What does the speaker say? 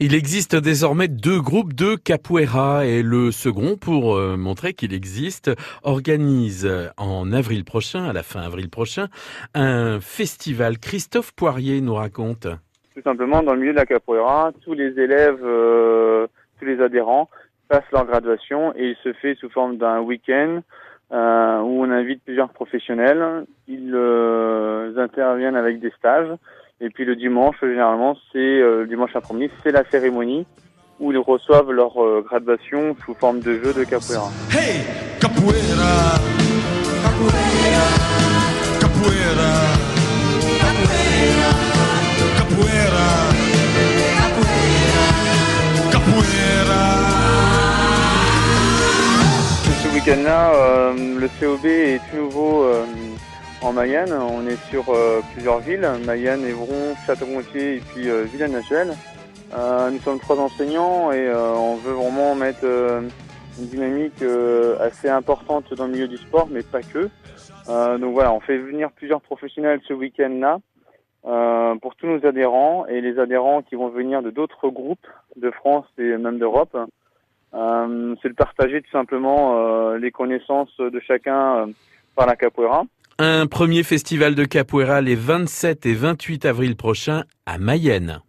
Il existe désormais deux groupes de capoeira et le second, pour euh, montrer qu'il existe, organise en avril prochain, à la fin avril prochain, un festival. Christophe Poirier nous raconte. Tout simplement, dans le milieu de la capoeira, tous les élèves, euh, tous les adhérents passent leur graduation et il se fait sous forme d'un week-end euh, où on invite plusieurs professionnels. Ils interviennent avec des stages et puis le dimanche, généralement, c'est euh, le dimanche après-midi, c'est la cérémonie où ils reçoivent leur euh, graduation sous forme de jeu de capoeira. Hey, capoeira, capoeira, capoeira, capoeira, capoeira, capoeira. Ce week-end-là, euh, le COB est tout nouveau euh, en Mayenne. On est sur euh, plusieurs villes, Mayenne, Évron, Château-Gontier et puis euh, Villers-Natuel. Euh, nous sommes trois enseignants et on veut vraiment mettre une dynamique assez importante dans le milieu du sport, mais pas que. Donc voilà, on fait venir plusieurs professionnels ce week-end-là euh, pour tous nos adhérents et les adhérents qui vont venir de d'autres groupes de France et même d'Europe. Euh, c'est de partager tout simplement euh, les connaissances de chacun par la capoeira. Un premier festival de capoeira les 27 et 28 avril prochains à Mayenne.